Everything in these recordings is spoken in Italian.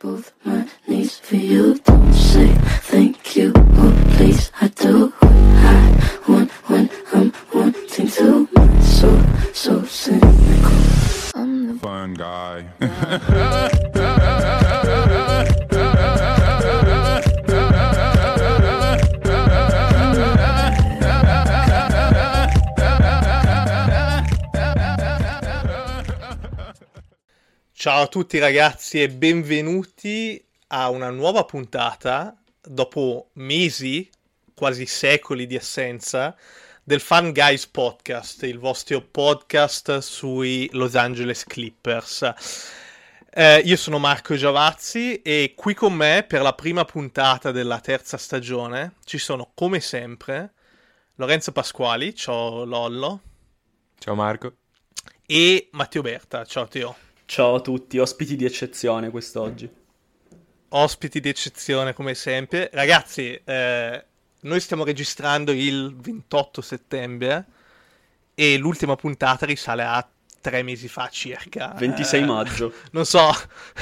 both my knees for you. Don't say tutti ragazzi e benvenuti a una nuova puntata dopo mesi, quasi secoli di assenza del Fun Guys Podcast, il vostro podcast sui Los Angeles Clippers. Eh, io sono Marco Giavazzi e qui con me per la prima puntata della terza stagione ci sono come sempre Lorenzo Pasquali, ciao Lollo, Ciao Marco. e Matteo Berta, ciao Teo. Ciao a tutti, ospiti di eccezione quest'oggi. ospiti di eccezione come sempre. Ragazzi, eh, noi stiamo registrando il 28 settembre e l'ultima puntata risale a tre mesi fa circa. 26 Eh, maggio. Non so,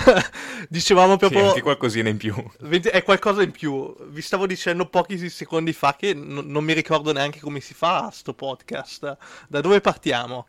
dicevamo Sì, proprio... anche qualcosina in più. 20 è qualcosa in più. Vi stavo dicendo pochi secondi fa che n- non mi ricordo neanche come si fa sto podcast. Da dove partiamo?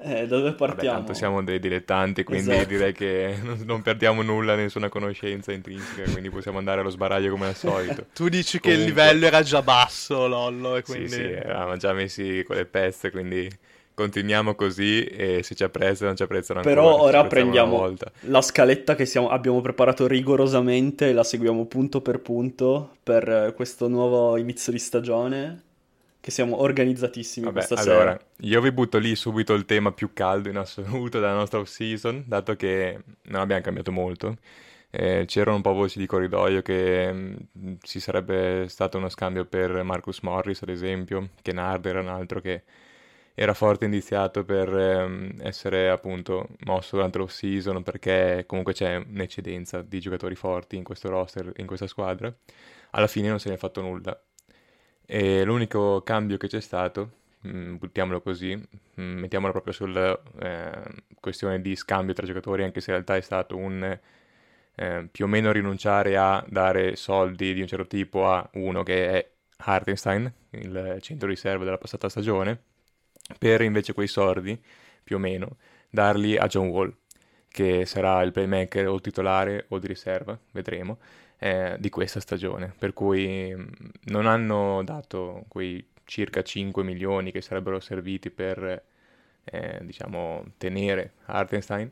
Eh, da dove Vabbè, partiamo? tanto siamo dei dilettanti, quindi Esatto. direi che non, perdiamo nulla, nessuna conoscenza intrinseca, quindi possiamo andare allo sbaraglio come al solito. Tu dici che il Comunque- livello era già basso, Lollo, e Sì, quindi... sì, eravamo già messi con le pezze, quindi continuiamo così e se ci apprezzano, ci apprezzano ancora. Però ora prendiamo volta. la scaletta che siamo- abbiamo preparato rigorosamente e la seguiamo punto per punto per eh, questo nuovo inizio di stagione. Che siamo organizzatissimi Vabbè, questa allora, sera. io vi butto lì subito il tema più caldo in assoluto della nostra off-season, dato che non abbiamo cambiato molto. Eh, c'erano un po' voci di corridoio che mh, ci sarebbe stato uno scambio per Marcus Morris, ad esempio, che Nard era un altro che era forte indiziato per ehm, essere appunto mosso durante l'off-season perché comunque c'è un'eccedenza di giocatori forti in questo roster, in questa squadra. Alla fine non se ne è fatto nulla. E l'unico cambio che c'è stato, mm, buttiamolo così, mm, mettiamolo proprio sulla eh, questione di scambio tra giocatori, anche se in realtà è stato un eh, più o meno rinunciare a dare soldi di un certo tipo a uno che è Hartenstein, il centro riserva della passata stagione, per invece quei soldi, più o meno, darli a John Wall, che sarà il playmaker o titolare o di riserva, vedremo, eh, di questa stagione. Per cui mh, non hanno dato quei circa 5 milioni che sarebbero serviti per, eh, diciamo, tenere Hartenstein.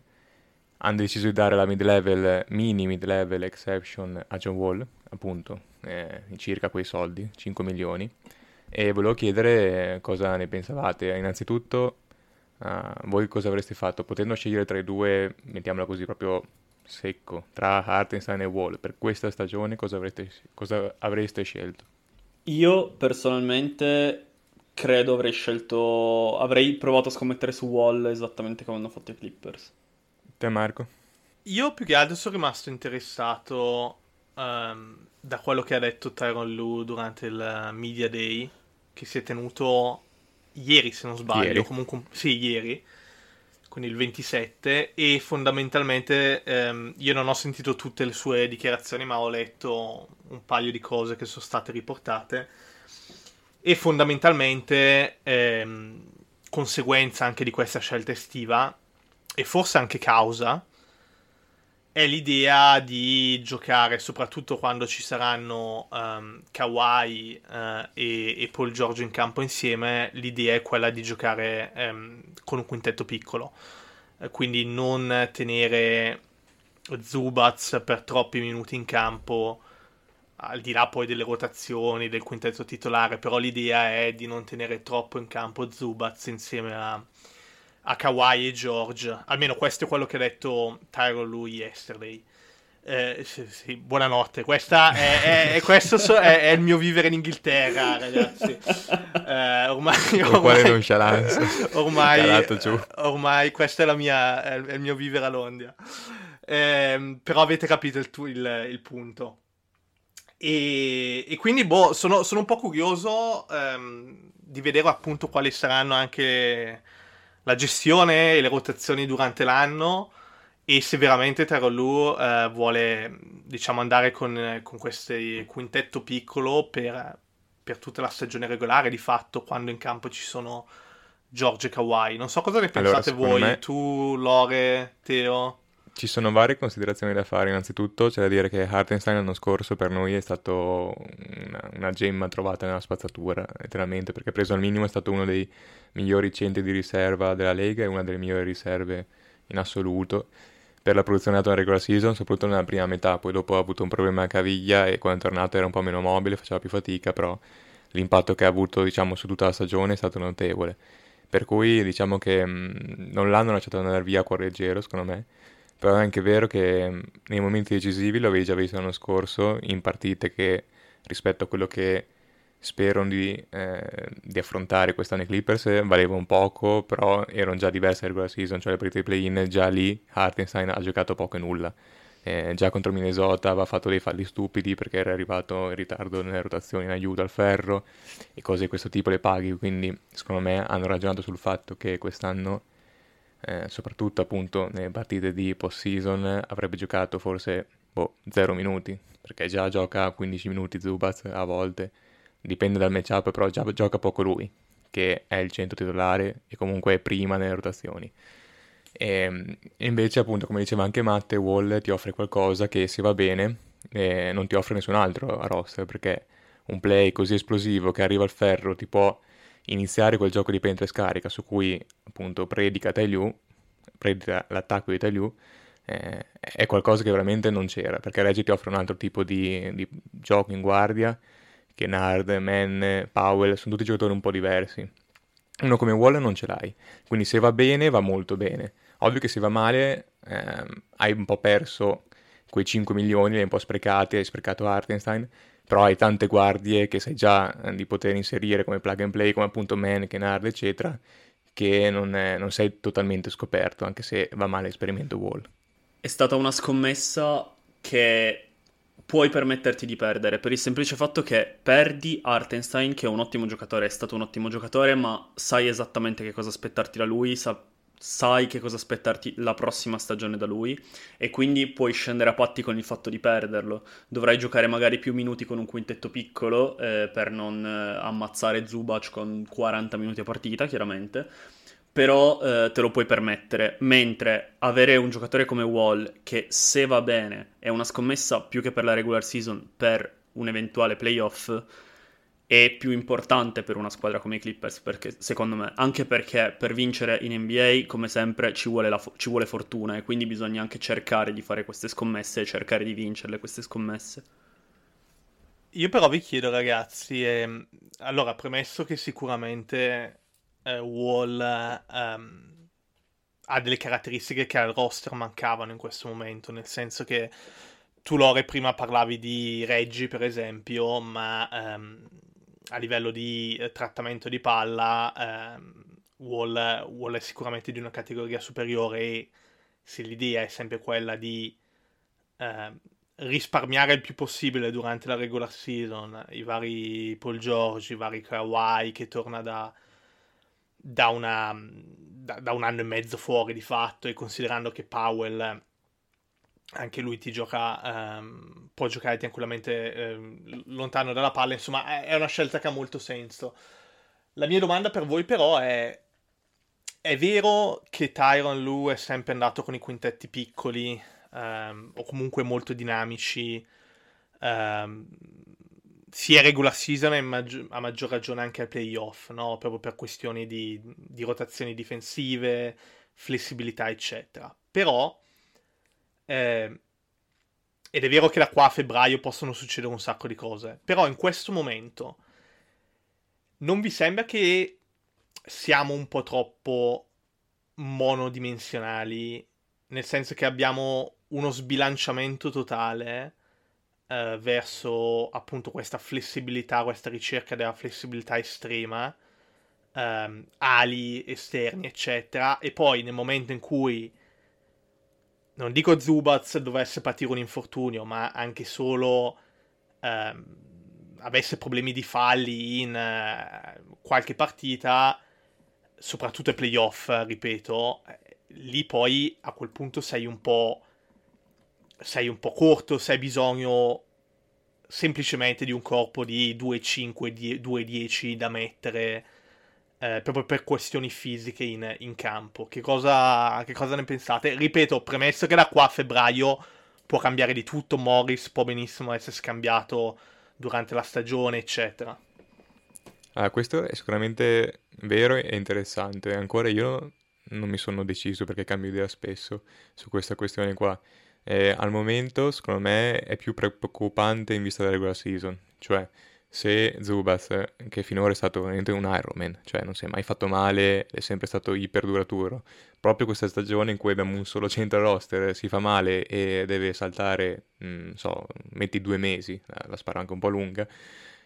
Hanno deciso di dare la mid-level, mini mid-level exception a John Wall, appunto, eh, circa quei soldi, 5 milioni. E volevo chiedere eh, cosa ne pensavate. Innanzitutto, ah, voi cosa avreste fatto? Potendo scegliere tra i due, mettiamola così proprio secco, tra Hartenstein e Wall, per questa stagione cosa avreste, cosa avreste scelto? Io personalmente credo avrei scelto. Avrei provato a scommettere su Wall esattamente come hanno fatto i Clippers. Te Marco? Io più che altro sono rimasto interessato ehm, da quello che ha detto Tyron Lu durante il Media Day che si è tenuto ieri, se non sbaglio, Ieri. comunque sì, ieri, con il 27 e fondamentalmente ehm, io non ho sentito tutte le sue dichiarazioni, ma ho letto un paio di cose che sono state riportate. E fondamentalmente ehm, conseguenza anche di questa scelta estiva e forse anche causa è l'idea di giocare soprattutto quando ci saranno ehm, Kawhi eh, e, e Paul Giorgio in campo insieme l'idea è quella di giocare ehm, con un quintetto piccolo. Eh, quindi non tenere Zubaz per troppi minuti in campo al di là poi delle rotazioni del quintetto titolare però l'idea è di non tenere troppo in campo Zubaz insieme a a Kawhi e George. Almeno questo è quello che ha detto Tyron Lu yesterday. Eh, sì, sì, buonanotte. Questa è, è- è- questo so- è- è il mio vivere in Inghilterra, ragazzi. Eh, ormai, ormai, Calato giù. ormai questo è, la mia, è, il mio vivere a Londra. Ehm, però avete capito il, tu- il- il punto. E, e quindi, boh, sono, sono un po' curioso ehm, di vedere appunto quali saranno anche la gestione e le rotazioni durante l'anno e se veramente Tyron Lu eh, vuole diciamo andare con, con questo quintetto piccolo per, per, tutta la stagione regolare di fatto quando in campo ci sono George e Kawhi. Non so cosa ne pensate allora, voi me... tu Lore Teo ci sono varie considerazioni da fare. Innanzitutto c'è da dire che Hartenstein l'anno scorso per noi è stato una, una, gemma trovata nella spazzatura, letteralmente, perché preso al minimo è stato uno dei migliori centri di riserva della Lega e una delle migliori riserve in assoluto per la produzione data nella regular season, soprattutto nella prima metà, poi dopo ha avuto un problema a caviglia e quando è tornato era un po' meno mobile, faceva più fatica, però l'impatto che ha avuto diciamo, su tutta la stagione è stato notevole. Per cui diciamo che mh, non l'hanno lasciato andare via a cuore leggero, secondo me però è anche vero che mm, nei momenti decisivi lo avevi già visto l'anno scorso in partite che rispetto a quello che sperano di, eh, di affrontare quest'anno i Clippers valevano poco, però erano già diverse la regular season, cioè le partite di play-in, già lì Hartenstein ha giocato poco e nulla. Eh, già contro Minnesota aveva fatto dei falli stupidi perché era arrivato in ritardo nelle rotazioni in aiuto al ferro e cose di questo tipo le paghi, quindi secondo me hanno ragionato sul fatto che quest'anno eh, soprattutto appunto nelle partite di post-season, avrebbe giocato forse boh, 0 minuti, perché già gioca 15 minuti Zubaz a volte, dipende dal matchup, però già gioca poco lui, che è il centro titolare e comunque è prima nelle rotazioni. E, invece appunto come diceva anche Matte, Wall ti offre qualcosa che se va bene eh, non ti offre nessun altro a roster, perché un play così esplosivo che arriva al ferro ti può iniziare quel gioco di pentra e scarica su cui appunto predica Tailu, predica l'attacco di Tailu, eh, è qualcosa che veramente non c'era, perché Reggie ti offre un altro tipo di, di gioco in guardia, che Nard, Man, Powell, sono tutti giocatori un po' diversi. Uno come Wall non ce l'hai, quindi se va bene va molto bene. Ovvio che se va male ehm, hai un po' perso quei 5 milioni, li hai un po' sprecati, hai sprecato Hartenstein, però hai tante guardie che sai già eh, di poter inserire come plug and play, come appunto Man, Kenard, eccetera, che non, è, non sei totalmente scoperto, anche se va male l'esperimento Wall. È stata una scommessa che puoi permetterti di perdere per il semplice fatto che perdi Artenstein, che è un ottimo giocatore, è stato un ottimo giocatore, ma sai esattamente che cosa aspettarti da lui, sa- sai che cosa aspettarti la prossima stagione da lui e quindi puoi scendere a patti con il fatto di perderlo. Dovrai giocare magari più minuti con un quintetto piccolo eh, per non eh, ammazzare Zubac con 40 minuti a partita, chiaramente. Però eh, te lo puoi permettere, mentre avere un giocatore come Wall che se va bene è una scommessa più che per la regular season per un eventuale playoff è più importante per una squadra come i Clippers, perché, secondo me, anche perché per vincere in NBA, come sempre, ci vuole, la, ci vuole fortuna e quindi bisogna anche cercare di fare queste scommesse e cercare di vincerle queste scommesse. Io però vi chiedo, ragazzi, eh, allora, premesso che sicuramente eh, Wall ehm, ha delle caratteristiche che al roster mancavano in questo momento, nel senso che tu Lore prima parlavi di Reggie per esempio, ma ehm, a livello di eh, trattamento di palla, ehm, Wall, Wall, è sicuramente di una categoria superiore e se l'idea è sempre quella di eh, risparmiare il più possibile durante la regular season, i vari Paul George, i vari Kawhi che torna da, da, una, da, da un anno e mezzo fuori di fatto e considerando che Powell anche lui ti gioca, um, può giocare tranquillamente um, lontano dalla palla, insomma è una scelta che ha molto senso. La mia domanda per voi però è, è vero che Tyron Lu è sempre andato con i quintetti piccoli um, o comunque molto dinamici, sia regular season e maggi- a maggior ragione anche al playoff, no? proprio per questioni di, di rotazioni difensive, flessibilità eccetera. Però eh, ed è vero che da qua a febbraio possono succedere un sacco di cose, però in questo momento non vi sembra che siamo un po' troppo monodimensionali, nel senso che abbiamo uno sbilanciamento totale eh, verso appunto questa flessibilità, questa ricerca della flessibilità estrema, ehm, ali esterni, eccetera, e poi nel momento in cui non dico Zubaz dovesse patire un infortunio, ma anche solo ehm, avesse problemi di falli in eh, qualche partita, soprattutto ai playoff, ripeto, lì poi a quel punto sei un po' sei un po' corto se hai bisogno semplicemente di un corpo di 2,5, 2,10 da mettere eh, proprio per questioni fisiche in, in campo. Che cosa, che cosa, ne pensate? Ripeto, premesso che da qua a febbraio può cambiare di tutto, Morris può benissimo essere scambiato durante la stagione, eccetera. Ah, questo è sicuramente vero e interessante. Ancora io non mi sono deciso perché cambio idea spesso su questa questione qua. Eh, al momento, secondo me, è più preoccupante in vista della regular season. Cioè, se Zubas, che finora è stato veramente un Ironman, cioè non si è mai fatto male, è sempre stato iper duraturo, proprio questa stagione in cui abbiamo un solo centro roster, si fa male e deve saltare, non mm, so, metti due mesi, la sparo anche un po' lunga,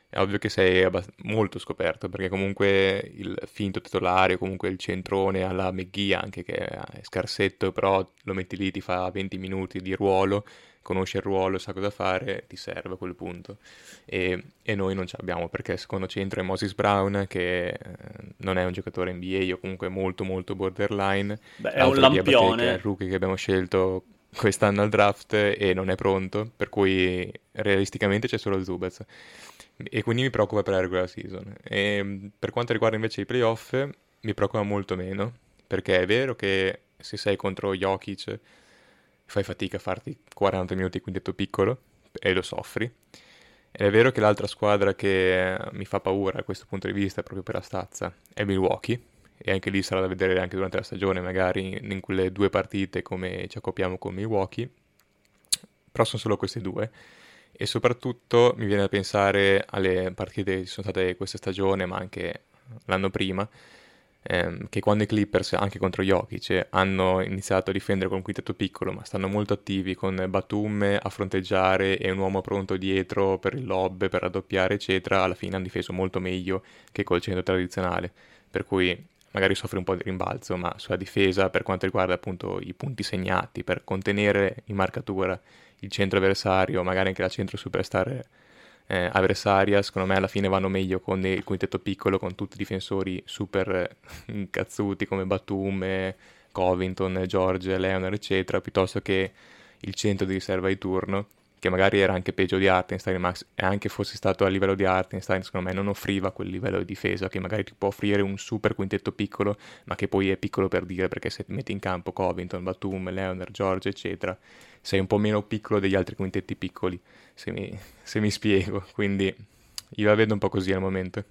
è ovvio che sei abbast- molto scoperto, perché comunque il finto titolare, comunque il centrone alla McGee anche che è scarsetto, però lo metti lì, ti fa 20 minuti di ruolo, conosce il ruolo, sa cosa fare, ti serve a quel punto. E, e noi non ce l'abbiamo perché secondo centro è Moses Brown che eh, non è un giocatore NBA o comunque molto molto borderline. Beh, è un lampione. È il rookie che abbiamo scelto quest'anno al draft e non è pronto, per cui realisticamente c'è solo Zubaz. E quindi mi preoccupa per la regular season. E per quanto riguarda invece i playoff, mi preoccupa molto meno, perché è vero che se sei contro Jokic fai fatica a farti 40 minuti di quintetto piccolo e lo soffri. Ed è vero che l'altra squadra che mi fa paura da questo punto di vista, proprio per la stazza, è Milwaukee, e anche lì sarà da vedere anche durante la stagione, magari in quelle due partite come ci accoppiamo con Milwaukee, però sono solo queste due. E soprattutto mi viene da pensare alle partite che ci sono state questa stagione, ma anche l'anno prima, ehm, che quando i Clippers, anche contro Jokic, hanno iniziato a difendere con un quintetto piccolo, ma stanno molto attivi con Batum a fronteggiare e un uomo pronto dietro per il lob, per raddoppiare, eccetera, alla fine hanno difeso molto meglio che col centro tradizionale. Per cui magari soffre un po' di rimbalzo, ma sulla difesa, per quanto riguarda appunto i punti segnati, per contenere in marcatura il centro avversario, magari anche la centro superstar eh, avversaria, secondo me alla fine vanno meglio con il quintetto piccolo, con tutti i difensori super incazzuti come Batum, Covington, George, Leonard, eccetera, piuttosto che il centro di riserva di turno, che magari era anche peggio di Artenstein, ma anche fosse stato a livello di Artenstein, secondo me non offriva quel livello di difesa che magari ti può offrire un super quintetto piccolo, ma che poi è piccolo per dire, perché se metti in campo Covington, Batum, Leonard, George, eccetera, sei un po' meno piccolo degli altri quintetti piccoli se mi, se mi spiego, quindi io la vedo un po' così al momento.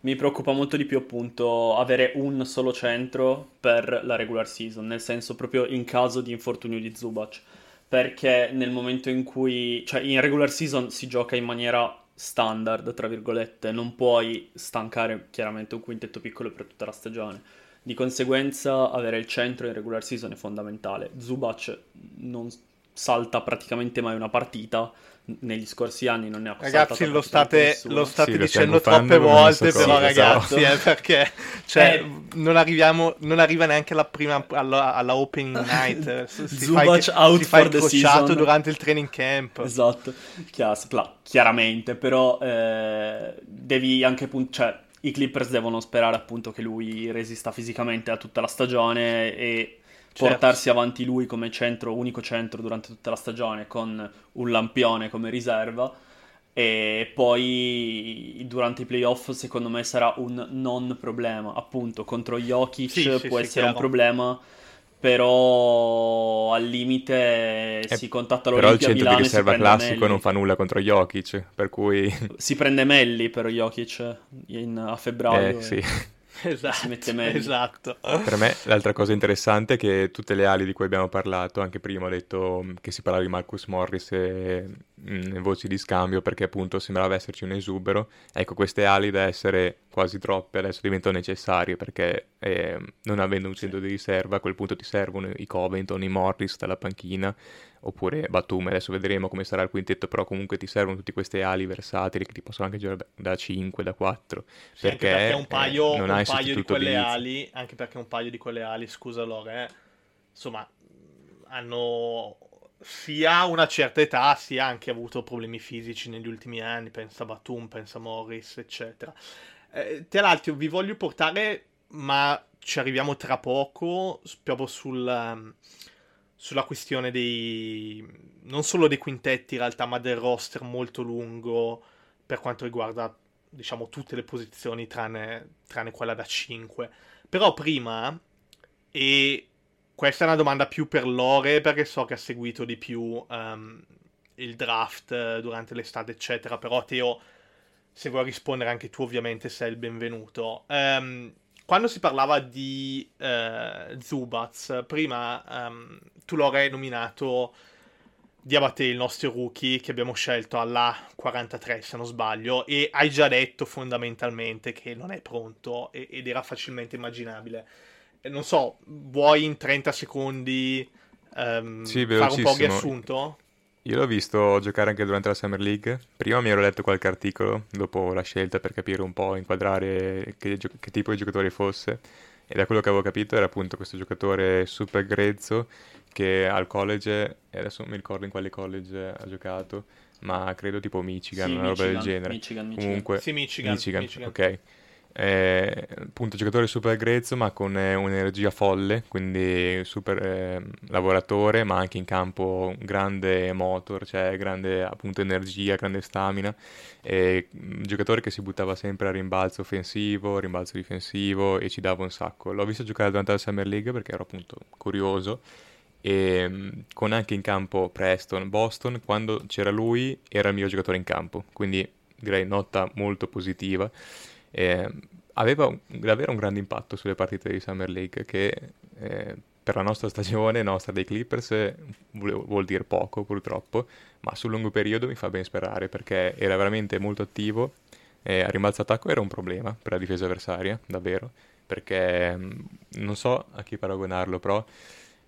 Mi preoccupa molto di più appunto avere un solo centro per la regular season, nel senso proprio in caso di infortunio di Zubac, perché nel momento in cui, cioè in regular season si gioca in maniera standard, tra virgolette, non puoi stancare chiaramente un quintetto piccolo per tutta la stagione. Di conseguenza avere il centro in regular season è fondamentale. Zubac non salta praticamente mai una partita, negli scorsi anni non ne ha ragazzi lo state, lo state sì, dicendo troppe volte però ragazzi eh, perché cioè, eh. non, arriviamo, non arriva neanche alla prima alla, alla opening night si Zubac fa, out si for the season. durante il training camp. Esatto Chiaro, chiaramente però eh, devi anche cioè, i Clippers devono sperare appunto che lui resista fisicamente a tutta la stagione e certo. portarsi avanti lui come centro, unico centro durante tutta la stagione con un lampione come riserva e poi durante i playoff secondo me sarà un non problema appunto contro Jokic sì, può sì, essere sì, un problema però al limite eh, si contatta l'Olimpia Però il centro di riserva classico Melli. non fa nulla contro Jokic, per cui... Si prende Melli per Jokic in, a febbraio. Eh, sì. Esatto, si mette meglio. Esatto. Per me l'altra cosa interessante è che tutte le ali di cui abbiamo parlato, anche prima ho detto che si parlava di Marcus Morris e mh, voci di scambio perché appunto sembrava esserci un esubero, ecco queste ali da essere quasi troppe adesso diventano necessarie perché eh, non avendo un centro di riserva a quel punto ti servono i Covington, i Morris dalla panchina oppure Batum, adesso vedremo come sarà il quintetto, però comunque ti servono tutte queste ali versatili che ti possono anche giocare da 5, da 4, sì, perché, perché, un paio, eh, non un hai paio di quelle ali, anche perché un paio di quelle ali, scusa Lore, insomma, hanno sia una certa età, sia anche avuto problemi fisici negli ultimi anni, pensa Batum, pensa Morris, eccetera. Eh, tra l'altro vi voglio portare ma ci arriviamo tra poco proprio sul, um, sulla questione dei non solo dei quintetti in realtà, ma del roster molto lungo per quanto riguarda diciamo tutte le posizioni tranne, tranne quella da 5. Però prima e questa è una domanda più per Lore perché so che ha seguito di più um, il draft eh, durante l'estate, eccetera. Però Teo, se vuoi rispondere anche tu, ovviamente sei il benvenuto. Um, quando si parlava di uh, Zubats, prima um, tu Lore hai nominato Diabate, il nostro rookie che abbiamo scelto alla 43, se non sbaglio, e hai già detto fondamentalmente che non è pronto ed era facilmente immaginabile non so, vuoi in 30 secondi um, sì, fare un po' di riassunto? Io l'ho visto giocare anche durante la Summer League. Prima mi ero letto qualche articolo dopo la scelta per capire un po', inquadrare che, gio- che tipo di giocatore fosse. E da quello che avevo capito era appunto questo giocatore super grezzo che al college, adesso non mi ricordo in quale college ha giocato, ma credo tipo Michigan, sì, una Michigan, roba del genere. Michigan, Michigan. Comunque, sì, Michigan, Michigan, Michigan. ok eh, appunto giocatore super grezzo ma con eh, un'energia folle, quindi super eh, lavoratore ma anche in campo grande motor, cioè grande appunto energia, grande stamina, e, un giocatore che si buttava sempre a rimbalzo offensivo, rimbalzo difensivo e ci dava un sacco. L'ho visto giocare durante la Summer League perché ero appunto curioso. E con anche in campo Preston, Boston, quando c'era lui era il mio giocatore in campo, quindi direi nota molto positiva eh, aveva davvero un grande impatto sulle partite di Summer League che eh, per la nostra stagione, nostra dei Clippers, vuol, vuol dire poco purtroppo, ma sul lungo periodo mi fa ben sperare perché era veramente molto attivo, eh, a rimbalzo attacco era un problema per la difesa avversaria, davvero, perché mm, non so a chi paragonarlo, però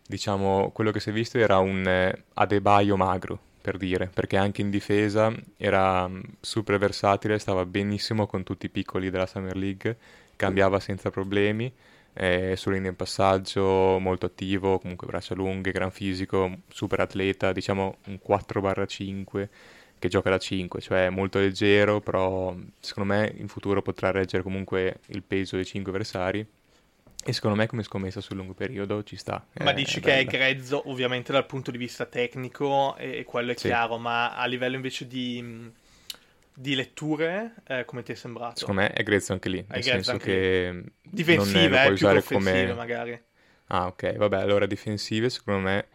diciamo quello che si è visto era un eh, Adebaio magro, per dire, perché anche in difesa era mm, super versatile, stava benissimo con tutti i piccoli della Summer League, cambiava senza problemi, eh, su linea in passaggio, molto attivo, comunque braccia lunghe, gran fisico, super atleta, diciamo un 4-5 che gioca da 5, cioè molto leggero, però secondo me in futuro potrà reggere comunque il peso dei 5 avversari e secondo me come scommessa sul lungo periodo ci sta. Ma dici è che è grezzo ovviamente dal punto di vista tecnico e quello è sì. chiaro, ma a livello invece di, di letture eh, come ti è sembrato? Secondo me è grezzo anche lì, nel senso che... Lì. Difensive, eh, più come... magari. Ah ok, vabbè, allora difensive secondo me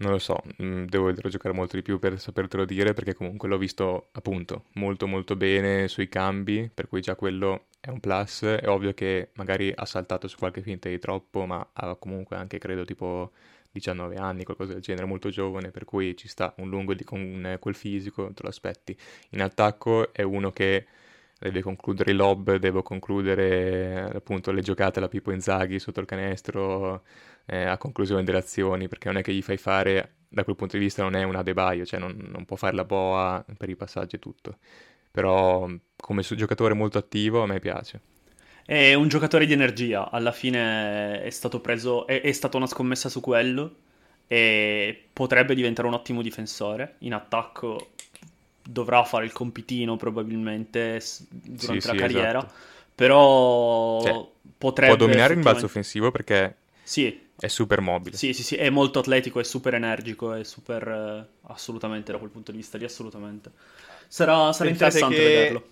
non lo so, devo vederlo giocare molto di più per sapertelo dire perché comunque l'ho visto appunto molto molto bene sui cambi, per cui già quello è un plus. È ovvio che magari ha saltato su qualche finta di troppo, ma ha comunque anche credo tipo 19 anni, qualcosa del genere, molto giovane, per cui ci sta un lungo di, con quel fisico, te lo aspetti. In attacco è uno che deve concludere i lob, deve concludere appunto le giocate alla Pippo Inzaghi sotto il canestro eh, a conclusione delle azioni, perché non è che gli fai fare, da quel punto di vista non è un adebaio, cioè non, non può fare la boa per i passaggi e tutto. Però come giocatore molto attivo a me piace. È un giocatore di energia, alla fine è stato preso, è, è stata una scommessa su quello e potrebbe diventare un ottimo difensore. In attacco dovrà fare il compitino probabilmente durante sì, la sì, carriera, esatto. però cioè, potrebbe... Può dominare il balzo offensivo perché sì. è super mobile. Sì, sì, sì, è molto atletico, è super energico, è super... Eh, assolutamente da quel punto di vista lì, assolutamente. Sarà, sarà interessante che... vederlo.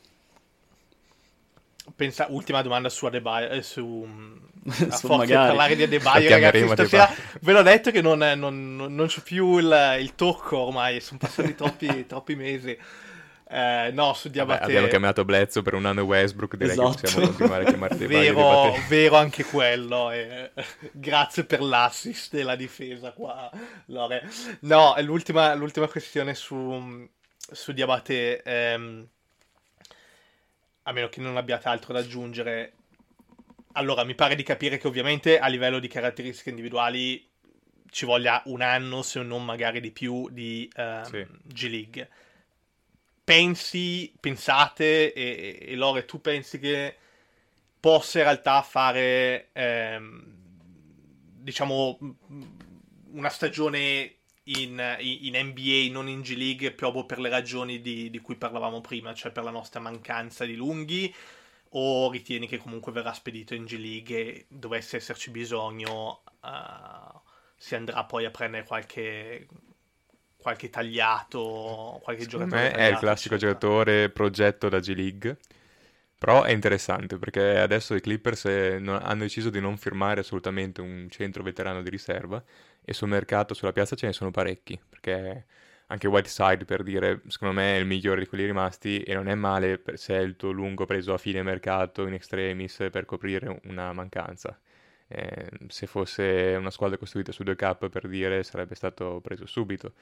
Pensa, ultima domanda su Adebayo, eh, su, a su forza di parlare di Adebayo, ragazzi, stasera ve l'ho detto che non, non, non, c'ho più il, il, tocco ormai, sono passati troppi, troppi mesi. Eh, no, su Diabate... Vabbè, abbiamo chiamato Blezzo per un anno Westbrook, direi esatto. che possiamo continuare a chiamare Adebayo. vero, vero anche quello, eh. grazie per l'assist e la difesa qua, Lore. No, l'ultima, l'ultima questione su, su Diabate... Ehm a meno che non abbiate altro da aggiungere. Allora, mi pare di capire che ovviamente a livello di caratteristiche individuali ci voglia un anno, se non magari di più, di um, sì. G-League. Pensi, pensate, e, e Lore, tu pensi che possa in realtà fare, ehm, diciamo, una stagione in, in, NBA, non in G League, proprio per le ragioni di, di, cui parlavamo prima, cioè per la nostra mancanza di lunghi? o ritieni che comunque verrà spedito in G League e dovesse esserci bisogno uh, si andrà poi a prendere qualche, qualche tagliato, qualche Secondo giocatore me tagliato, è il classico eccetera. giocatore progetto da G League. Però è interessante perché adesso i Clippers eh, hanno deciso di non firmare assolutamente un centro veterano di riserva e sul mercato, sulla piazza ce ne sono parecchi, perché anche Whiteside per dire, secondo me è il migliore di quelli rimasti e non è male se è il tuo lungo preso a fine mercato in extremis per coprire una mancanza. Eh, se fosse una squadra costruita su due cap per dire sarebbe stato preso subito.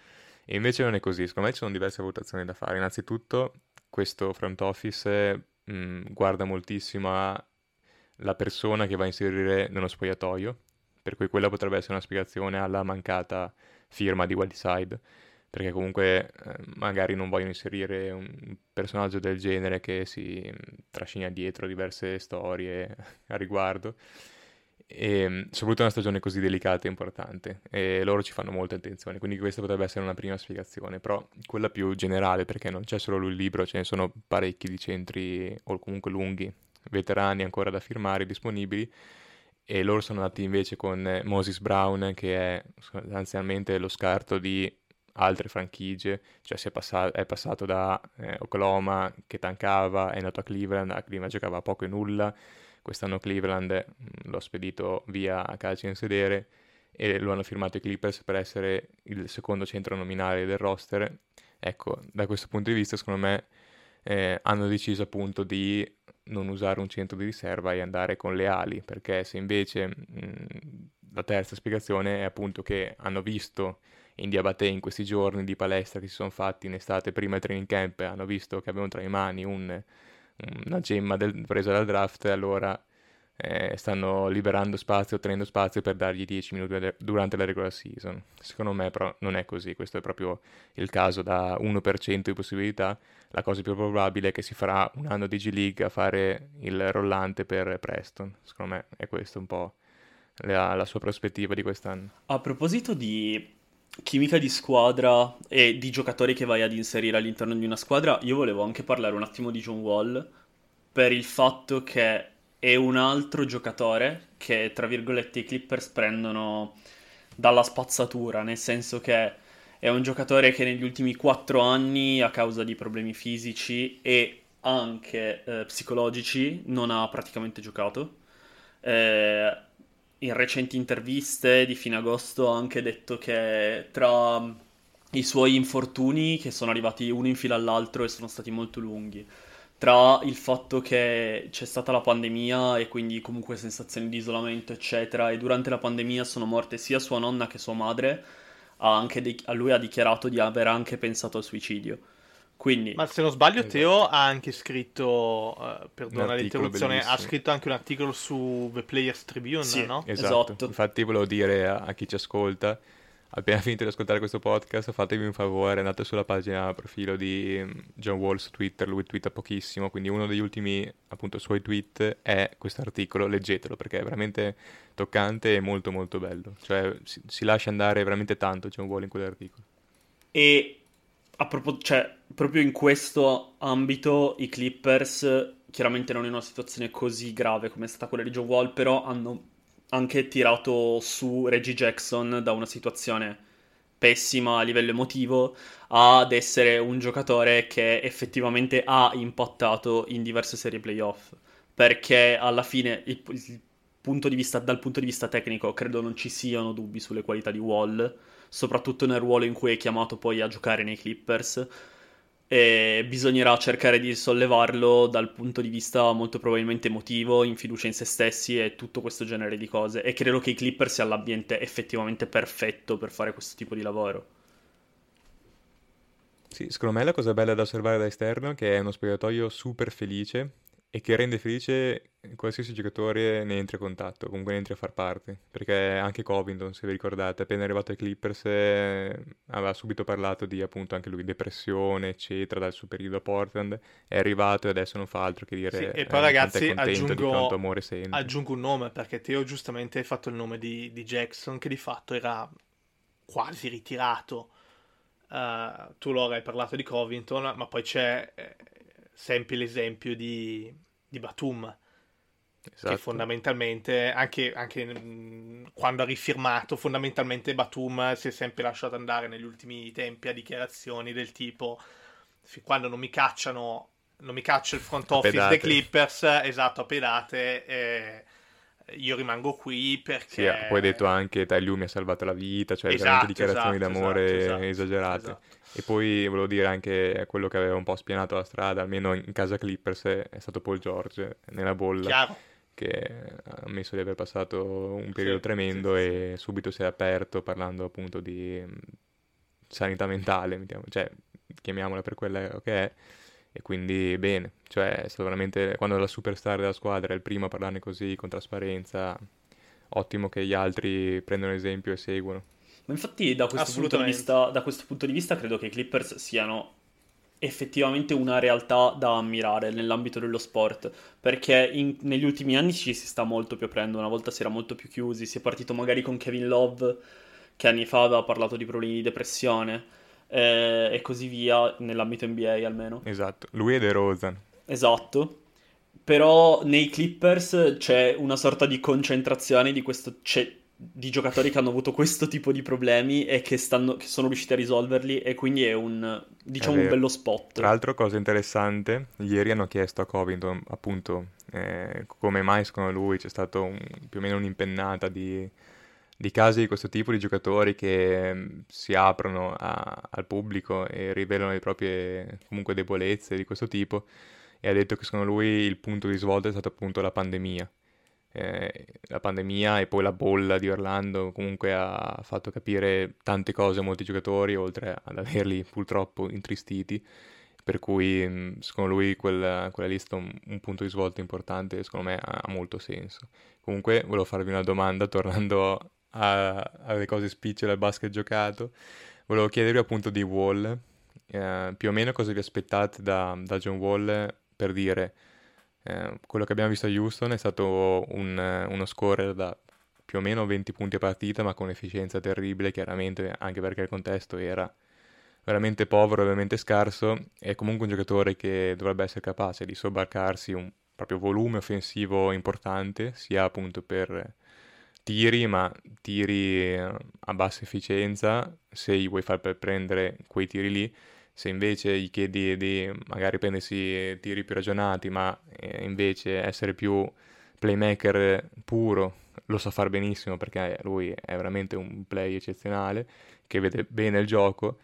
E invece non è così, secondo me ci sono diverse valutazioni da fare. Innanzitutto, questo front office mh, guarda moltissimo alla persona che va a inserire nello spogliatoio, per cui quella potrebbe essere una spiegazione alla mancata firma di Whiteside, perché comunque eh, magari non vogliono inserire un personaggio del genere che si mh, trascina dietro diverse storie a riguardo. E mh, soprattutto in una stagione così delicata e importante, e loro ci fanno molta attenzione, quindi questa potrebbe essere una prima spiegazione, però quella più generale, perché non c'è solo lui libero, ce ne sono parecchi di centri, o comunque lunghi, veterani ancora da firmare, disponibili, e loro sono andati invece con eh, Moses Brown, che è sostanzialmente lo scarto di altre franchigie, cioè è, passa- è passato da eh, Oklahoma che tankava, è andato a Cleveland, a Cleveland giocava poco e nulla, quest'anno Cleveland mh, l'ho spedito via a calcio in sedere e lo hanno firmato i Clippers per essere il secondo centro nominale del roster. Ecco, da questo punto di vista, secondo me, eh, hanno deciso appunto di non usare un centro di riserva e andare con le ali, perché se invece mh, la terza spiegazione è appunto che hanno visto in Diabate in questi giorni di palestra che si sono fatti in estate prima del training camp, hanno visto che avevano tra le mani un una gemma del, presa dal draft, allora eh, stanno liberando spazio, ottenendo spazio per dargli 10 minuti durante la regular season. Secondo me però non è così, questo è proprio il caso da 1% di possibilità. La cosa più probabile è che si farà un anno di G League a fare il rollante per Preston. Secondo me è questa un po' la, la sua prospettiva di quest'anno. A proposito di chimica di squadra e di giocatori che vai ad inserire all'interno di una squadra, io volevo anche parlare un attimo di John Wall per il fatto che è un altro giocatore che, tra virgolette, i Clippers prendono dalla spazzatura, nel senso che è un giocatore che negli ultimi quattro anni, a causa di problemi fisici e anche eh, psicologici, non ha praticamente giocato. Eh, in recenti interviste di fine agosto ha anche detto che tra i suoi infortuni, che sono arrivati uno in fila all'altro e sono stati molto lunghi, tra il fatto che c'è stata la pandemia e quindi comunque sensazioni di isolamento, eccetera, e durante la pandemia sono morte sia sua nonna che sua madre, ha anche di- a lui ha dichiarato di aver anche pensato al suicidio. Quindi, Ma se non sbaglio, Esatto. Teo ha anche scritto, eh, perdona Un articolo l'interruzione, ha scritto anche un articolo su The Players Tribune, Sì. no? Esatto. Esatto. Infatti volevo dire a, a chi ci ascolta, appena finito di ascoltare questo podcast, fatevi un favore, andate sulla pagina profilo di mm, John Wall su Twitter, lui twitta pochissimo, quindi uno degli ultimi appunto suoi tweet è questo articolo, leggetelo perché è veramente toccante e molto molto bello, cioè si, si lascia andare veramente tanto John Wall in quell'articolo. E a propos- cioè, proprio in questo ambito i Clippers, chiaramente non in una situazione così grave come è stata quella di John Wall, però hanno anche tirato su Reggie Jackson da una situazione pessima a livello emotivo ad essere un giocatore che effettivamente ha impattato in diverse serie playoff. Perché alla fine il, il punto vista, dal punto di vista tecnico credo non ci siano dubbi sulle qualità di Wall soprattutto nel ruolo in cui è chiamato poi a giocare nei Clippers. E bisognerà cercare di sollevarlo dal punto di vista molto probabilmente emotivo, in fiducia in se stessi e tutto questo genere di cose. E credo che i Clippers sia l'ambiente effettivamente perfetto per fare questo tipo di lavoro. Sì, secondo me la cosa bella da osservare da esterno è che è uno spogliatoio super felice e che rende felice qualsiasi giocatore ne entri a contatto, comunque ne entri a far parte, perché anche Covington, se vi ricordate, appena arrivato ai Clippers eh, aveva subito parlato di appunto anche lui depressione, eccetera, dal suo periodo a Portland, è arrivato e adesso non fa altro che dire Sì, e eh, poi è ragazzi aggiungo, aggiungo un nome perché Teo giustamente hai fatto il nome di, di Jackson che di fatto era quasi ritirato. Uh, tu Laura hai parlato di Covington, ma poi c'è eh, sempre l'esempio di, di Batum. Esatto. Che fondamentalmente, anche, anche mh, quando ha rifirmato, fondamentalmente Batum si è sempre lasciato andare negli ultimi tempi a dichiarazioni del tipo: fin quando non mi cacciano, non mi caccia il front office dei. Clippers, esatto, a pedate, eh, io rimango qui perché. Sì, poi hai detto anche Lue mi ha salvato la vita, cioè Esatto, veramente dichiarazioni esatto, d'amore esatto, esatto, esagerate. E poi volevo dire anche quello che aveva un po' spianato la strada, almeno in casa Clippers, è stato Paul George nella bolla, Chiaro. che ha ammesso di aver passato un periodo Sì, tremendo sì, sì, e subito si è aperto parlando appunto di mh, sanità mentale, cioè chiamiamola per quella che è. E quindi bene, cioè è stato veramente quando la superstar della squadra è il primo a parlarne così con trasparenza, ottimo che gli altri prendano esempio e seguono. Ma infatti da questo punto di vista, da questo punto di vista credo che i Clippers siano effettivamente una realtà da ammirare nell'ambito dello sport, perché in- negli ultimi anni ci si sta molto più aprendo, una volta si era molto più chiusi, si è partito magari con Kevin Love, che anni fa aveva parlato di problemi di depressione, eh, e così via, nell'ambito NBA almeno. Esatto, lui e De Rozan. Esatto. Però nei Clippers c'è una sorta di concentrazione di questo c'è- di giocatori che hanno avuto questo tipo di problemi e che, stanno, che sono riusciti a risolverli e quindi è un diciamo un vero. bello spot. Tra l'altro, cosa interessante, ieri hanno chiesto a Covington, appunto, eh, come mai secondo lui c'è stato un- più o meno un'impennata di, di casi di questo tipo di giocatori che mm, si aprono a- al pubblico e rivelano le proprie comunque debolezze di questo tipo, e ha detto che secondo lui il punto di svolta è stato appunto la pandemia. Eh, la pandemia e poi la bolla di Orlando comunque ha fatto capire tante cose a molti giocatori, oltre ad averli purtroppo intristiti. Per cui, mh, secondo lui, quella, quella stato un, un punto di svolta importante secondo me ha, ha molto senso. Comunque, volevo farvi una domanda, tornando alle cose spicciole al basket giocato. Volevo chiedervi appunto di Wall, eh, più o meno cosa vi aspettate da, da John Wall per dire eh, quello che abbiamo visto a Houston è stato un- uno scorer da più o meno 20 punti a partita, ma con efficienza terribile, chiaramente, anche perché il contesto era veramente povero, veramente scarso. È comunque un giocatore che dovrebbe essere capace di sobbarcarsi un proprio volume offensivo importante, sia appunto per tiri, ma tiri eh, a bassa efficienza, se gli vuoi far per prendere quei tiri lì. Se invece gli chiedi di magari prendersi tiri più ragionati, ma eh, invece essere più playmaker puro, lo sa fare benissimo perché lui è veramente un play eccezionale, che vede bene il gioco.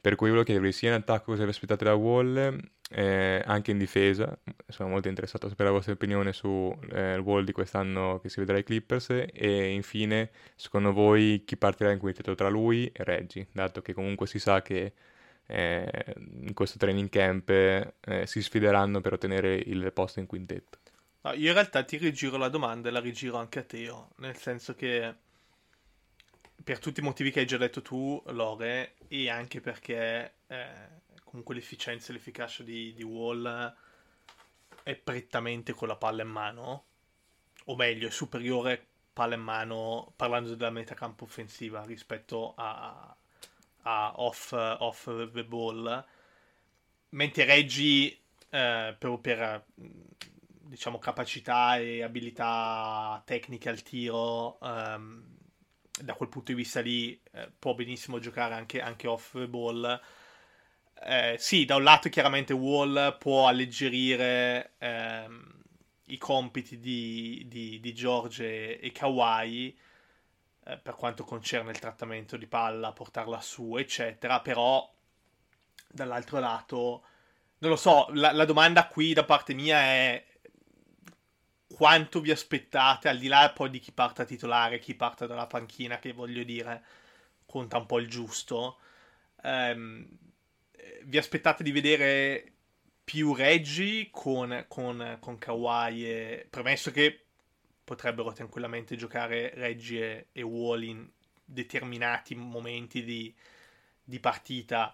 Per cui volevo chiedervi sia in attacco cosa vi aspettate da Wall, eh, anche in difesa. Sono molto interessato a sapere la vostra opinione su eh, Wall di quest'anno che si vedrà ai Clippers. E infine, secondo voi, chi partirà in quintetto tra lui e Reggie? Dato che comunque si sa che eh, in questo training camp eh, si sfideranno per ottenere il posto in quintetto. No, io in realtà ti rigiro la domanda e la rigiro anche a Teo, nel senso che per tutti i motivi che hai già detto tu, Lore, e anche perché eh, comunque l'efficienza e l'efficacia di, di Wall è prettamente con la palla in mano, o meglio, è superiore palla in mano parlando della metacampo offensiva rispetto a, a off, off the ball, mentre Reggie eh, proprio per diciamo capacità e abilità tecniche al tiro ehm, da quel punto di vista lì eh, può benissimo giocare anche, anche off the ball. Eh, sì da un lato chiaramente Wall può alleggerire ehm, i compiti di, di, di George e, e Kawhi eh, per quanto concerne il trattamento di palla portarla su eccetera però dall'altro lato non lo so la, la domanda qui da parte mia è quanto vi aspettate, al di là poi di chi parta titolare, chi parta dalla panchina, che voglio dire, conta un po' il giusto. Ehm, vi aspettate di vedere più Reggi con, con, con Kawhi, e, premesso che potrebbero tranquillamente giocare Reggi e, Wall in determinati momenti di, di partita.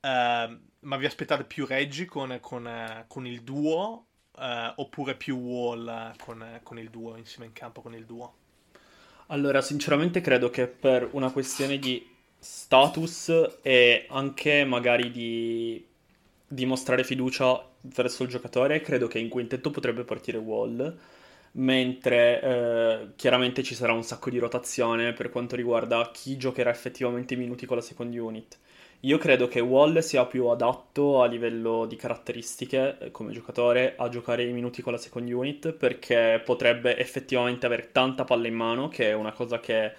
Ehm, ma vi aspettate più Reggi con, con, con il duo Uh, oppure più wall con, con, il duo, insieme in campo con il duo? Allora, sinceramente credo che per una questione di status e anche magari di dimostrare fiducia verso il giocatore, credo che in quintetto potrebbe partire Wall, mentre eh, chiaramente ci sarà un sacco di rotazione per quanto riguarda chi giocherà effettivamente i minuti con la second unit. Io credo che Wall sia più adatto a livello di caratteristiche eh, come giocatore a giocare i minuti con la second unit perché potrebbe effettivamente avere tanta palla in mano, che è una cosa che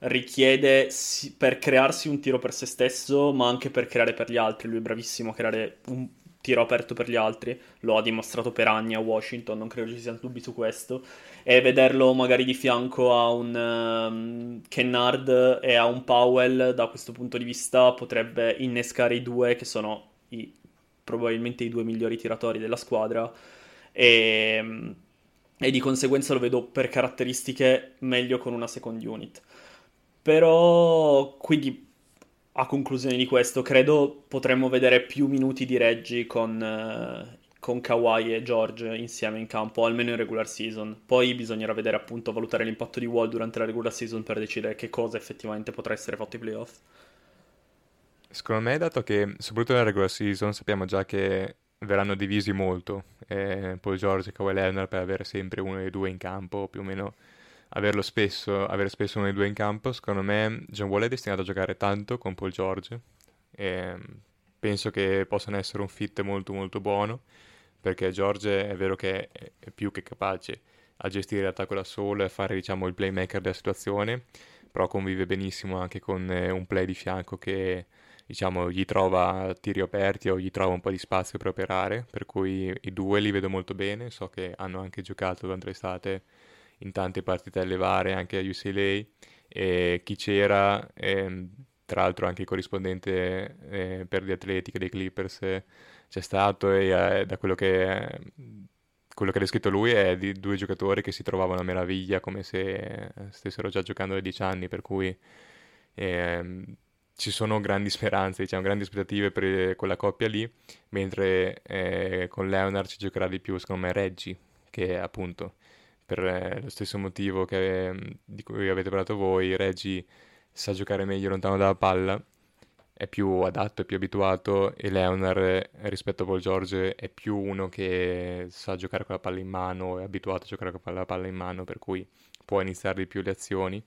richiede per crearsi un tiro per se stesso, ma anche per creare per gli altri. Lui è bravissimo a creare un tiro aperto per gli altri, lo ha dimostrato per anni a Washington, non credo ci siano dubbi su questo. E vederlo magari di fianco a un um, Kennard e a un Powell, da questo punto di vista, potrebbe innescare i due che sono i, probabilmente i due migliori tiratori della squadra. E, e di conseguenza lo vedo per caratteristiche meglio con una second unit. Però, quindi, a conclusione di questo, credo potremmo vedere più minuti di Reggie con, eh, con Kawhi e George insieme in campo, almeno in regular season. Poi bisognerà vedere, appunto, valutare l'impatto di Wall durante la regular season per decidere che cosa effettivamente potrà essere fatto ai playoff. Secondo me, dato che, soprattutto nella regular season, sappiamo già che verranno divisi molto, eh, Paul George e Kawhi Leonard per avere sempre uno dei due in campo, più o meno averlo spesso, avere spesso uno dei due in campo, secondo me John Wall è destinato a giocare tanto con Paul George e penso che possano essere un fit molto molto buono perché George è vero che è più che capace a gestire l'attacco da solo e a fare diciamo il playmaker della situazione però convive benissimo anche con eh, un play di fianco che diciamo gli trova tiri aperti o gli trova un po' di spazio per operare per cui i due li vedo molto bene so che hanno anche giocato durante l'estate in tante partitelle varie anche a UCLA e chi c'era, eh, tra l'altro anche il corrispondente eh, per gli atletiche dei Clippers eh, c'è stato e eh, da quello che, quello che ha descritto lui è di due giocatori che si trovavano a meraviglia come se stessero già giocando da dieci anni, per cui ehm, ci sono grandi speranze, diciamo, grandi aspettative per quella coppia lì, mentre eh, con Leonard ci giocherà di più, secondo me, Reggie, che appunto per eh, lo stesso motivo che, mm, di cui avete parlato voi, Reggie sa giocare meglio lontano dalla palla, è più adatto, è più abituato e Leonard eh, rispetto a Paul George è più uno che sa giocare con la palla in mano, è abituato a giocare con la palla in mano, per cui può iniziare di più le azioni.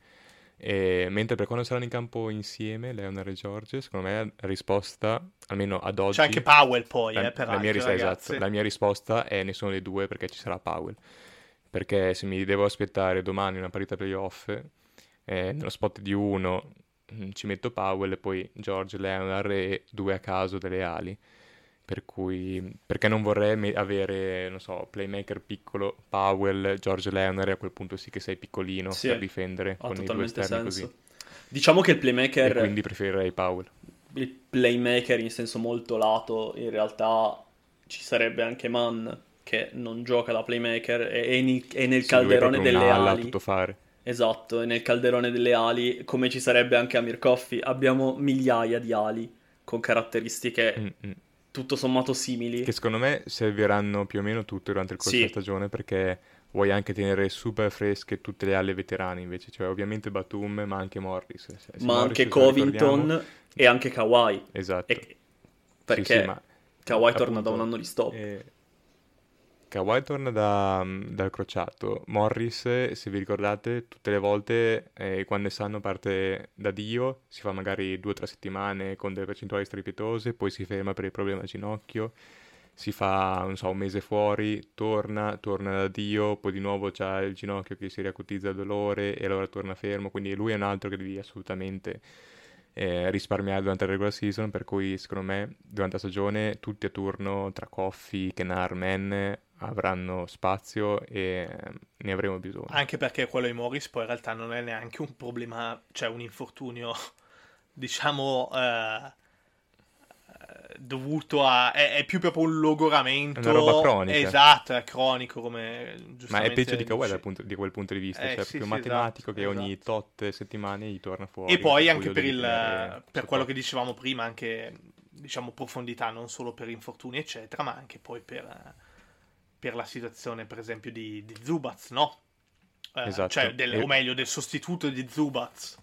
E, mentre per quando saranno in campo insieme, Leonard e George, secondo me la risposta, almeno ad oggi... C'è anche Powell poi, la, eh, per la, mia, esatto, la mia risposta è nessuno dei due perché ci sarà Powell perché se mi devo aspettare domani una partita playoff, eh, nello spot di uno mm, ci metto Powell e poi George Leonard e due a caso delle ali. Per cui, perché non vorrei me- avere, non so, playmaker piccolo, Powell, George Leonard, e a quel punto sì che sei piccolino sì, per difendere con i due esterni così. Diciamo che il playmaker... E quindi preferirei Powell. Il playmaker in senso molto lato, in realtà ci sarebbe anche Mann che non gioca da playmaker e è, in, è nel sì, calderone delle ali. tutto fare. Esatto, è nel calderone delle ali, come ci sarebbe anche a Mirkoffi. Abbiamo migliaia di ali con caratteristiche Mm-mm. tutto sommato simili. Che secondo me serviranno più o meno tutte durante il corso sì. della stagione perché vuoi anche tenere super fresche tutte le ali veterane invece, cioè ovviamente Batum ma anche Morris. Se, se ma Morris, anche Covington e anche Kawhi. Esatto. E... Perché sì, sì, ma... Kawhi appunto, torna da un anno di stop. Eh Kawhi torna da, dal crociato. Morris, se vi ricordate, tutte le volte eh, quando Sanno parte da Dio, si fa magari due o tre settimane con delle percentuali strepitose, poi si ferma per il problema al ginocchio, si fa, so, un mese fuori, torna, torna da Dio, poi di nuovo c'ha il ginocchio che si riacutizza il dolore e allora torna fermo, quindi lui è un altro che devi assolutamente eh, risparmiare durante la regular season, per cui secondo me durante la stagione tutti a turno tra Coffee, Kenar, Men avranno spazio e ehm, ne avremo bisogno. Anche perché quello di Morris poi in realtà non è neanche un problema, cioè un infortunio, diciamo, eh, dovuto a... È, è, più proprio un logoramento. Una roba cronica. Esatto, è cronico come... Ma è peggio di Kawhi dal punto, di quel punto di vista, eh, cioè sì, più sì, matematico esatto, che ogni esatto. tot settimane gli torna fuori. E poi anche per, il, per quello che dicevamo prima, anche diciamo profondità, non solo per infortuni eccetera, ma anche poi per per la situazione, per esempio, di, di Zubaz, no? Eh, esatto. Cioè, del, e... o meglio, del sostituto di Zubaz.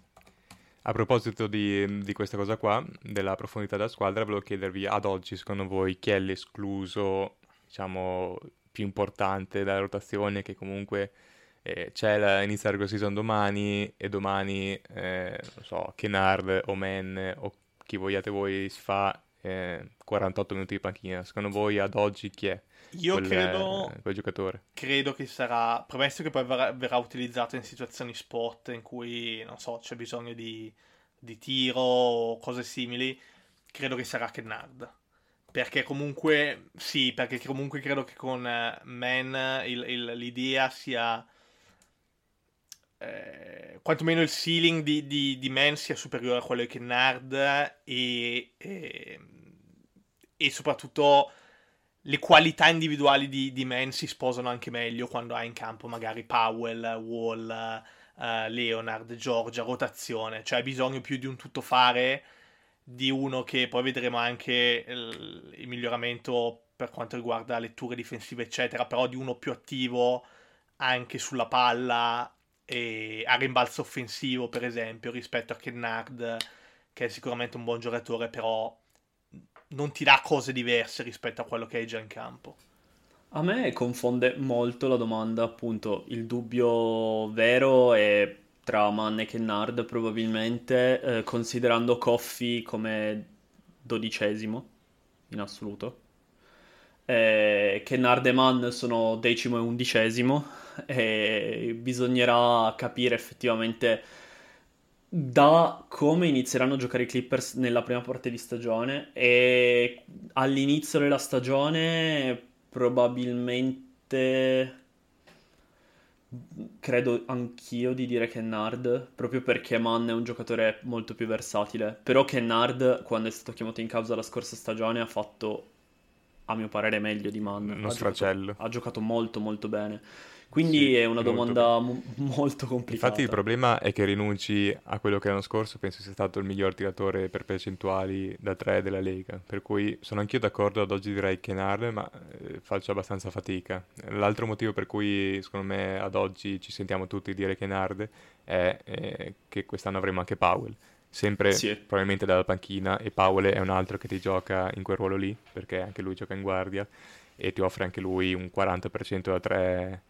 A proposito di, di, questa cosa qua, della profondità della squadra, volevo chiedervi ad oggi, secondo voi, chi è l'escluso, diciamo, più importante dalla rotazione che comunque eh, c'è la, inizia la season domani e domani, eh, non so, Kennard o Men o chi vogliate voi si fa eh, 48 minuti di panchina. Secondo voi ad oggi chi è? Io quel, credo, quel giocatore. credo che sarà, premesso che poi verrà, verrà, utilizzato in situazioni spot in cui, non so, c'è bisogno di, di tiro o cose simili, credo che sarà Kennard. Perché comunque, sì, perché comunque credo che con uh, Man il, il, l'idea sia eh, quantomeno il ceiling di, di, di, Man sia superiore a quello di Kennard e, e, e, soprattutto le qualità individuali di, di Man si sposano anche meglio quando ha in campo magari Powell, Wall, uh, Leonard, Georgia, rotazione, cioè hai bisogno più di un tuttofare di uno che poi vedremo anche il, il miglioramento per quanto riguarda letture difensive eccetera, però di uno più attivo anche sulla palla e a rimbalzo offensivo, per esempio, rispetto a Kennard, che è sicuramente un buon giocatore, però non ti dà cose diverse rispetto a quello che hai già in campo. A me confonde molto la domanda, appunto, il dubbio vero è tra Mann e Kennard probabilmente, eh, considerando Coffee come dodicesimo in assoluto. Eh, Kennard e Mann sono decimo e undicesimo, e bisognerà capire effettivamente da come inizieranno a giocare i Clippers nella prima parte di stagione e all'inizio della stagione probabilmente credo anch'io di dire Kennard proprio perché Mann è un giocatore molto più versatile. Però Kennard quando è stato chiamato in causa la scorsa stagione ha fatto a mio parere meglio di Mann. Uno ha giocato, ha giocato molto molto bene quindi sì, è una domanda molto, molto complicata. Infatti il problema è che rinunci a quello che l'anno scorso penso sia stato il miglior tiratore per percentuali da 3 della Lega, per cui sono anch'io d'accordo, ad oggi direi Kennard, ma eh, faccio abbastanza fatica. L'altro motivo per cui secondo me ad oggi ci sentiamo tutti dire Kennard è eh, che quest'anno avremo anche Powell sempre sì. probabilmente dalla panchina e Powell è un altro che ti gioca in quel ruolo lì perché anche lui gioca in guardia e ti offre anche lui un 40% da 3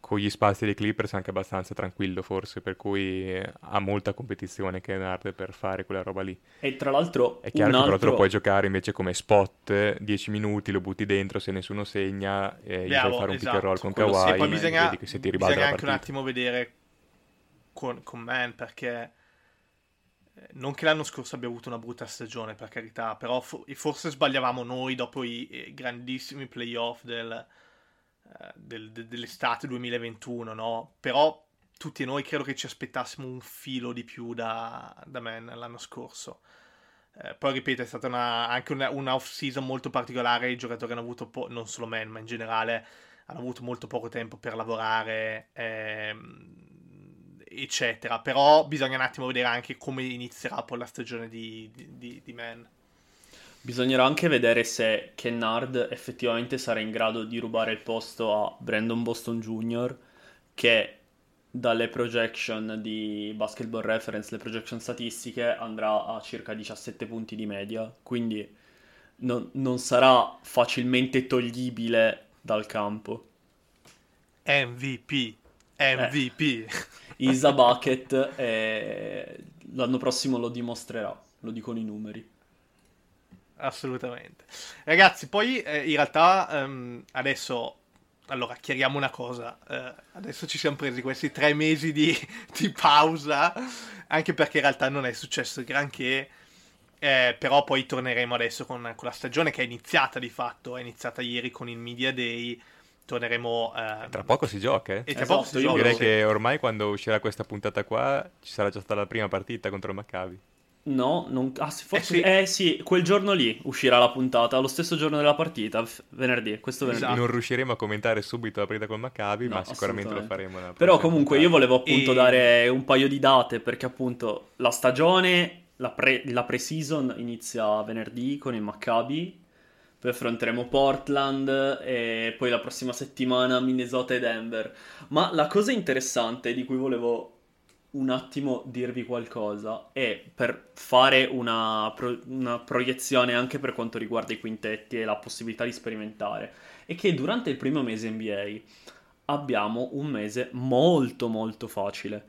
con gli spazi dei Clippers anche abbastanza tranquillo forse, per cui ha molta competizione Kennard per fare quella roba lì. E tra l'altro è chiaro che altro... però lo puoi giocare invece come spot, 10 minuti, lo butti dentro se nessuno segna e gli fai fare un esatto. pick and roll con Kawhi, sì, poi bisogna, vedi che se ti ribalta bisogna anche un attimo vedere con, con Man perché eh, non che l'anno scorso abbia avuto una brutta stagione per carità, però forse sbagliavamo noi dopo i grandissimi playoff del eh, del, de, dell'estate 2021, no? Però tutti noi credo che ci aspettassimo un filo di più da, da Man l'anno scorso. Eh, poi ripeto, è stata una, anche una, una off-season molto particolare, i giocatori hanno avuto, po- non solo Man, ma in generale, hanno avuto molto poco tempo per lavorare, ehm, eccetera. Però bisogna un attimo vedere anche come inizierà poi la stagione di, di, di, di Man. Bisognerà anche vedere se Kennard effettivamente sarà in grado di rubare il posto a Brandon Boston Jr., che dalle projection di Basketball Reference, le projection statistiche, andrà a circa 17 punti di media, quindi non, non sarà facilmente toglibile dal campo. MVP, MVP. Eh, Isa Bucket eh, l'anno prossimo lo dimostrerà, lo dicono i numeri assolutamente. Ragazzi, poi eh, in realtà um, adesso, allora, chiariamo una cosa, uh, adesso ci siamo presi questi tre mesi di, di, pausa, anche perché in realtà non è successo granché, eh, però poi torneremo adesso con, con, la stagione che è iniziata di fatto, è iniziata ieri con il Media Day, torneremo... Uh, tra poco si gioca, eh? E tra esatto, poco si gioca. Direi che ormai quando uscirà questa puntata qua ci sarà già stata la prima partita contro il Maccabi. No, non... ah, forse... eh, sì. eh sì, quel giorno lì uscirà la puntata, lo stesso giorno della partita, venerdì, questo venerdì. Esatto. Non riusciremo a commentare subito la partita con Maccabi, no, ma sicuramente lo faremo. Però comunque puntata. io volevo appunto e... dare un paio di date, perché appunto la stagione, la, pre- la pre-season inizia venerdì con il Maccabi, poi affronteremo Portland e poi la prossima settimana Minnesota e Denver. Ma la cosa interessante di cui volevo un attimo dirvi qualcosa e per fare una, pro- una, proiezione anche per quanto riguarda i quintetti e la possibilità di sperimentare è che durante il primo mese NBA abbiamo un mese molto molto facile.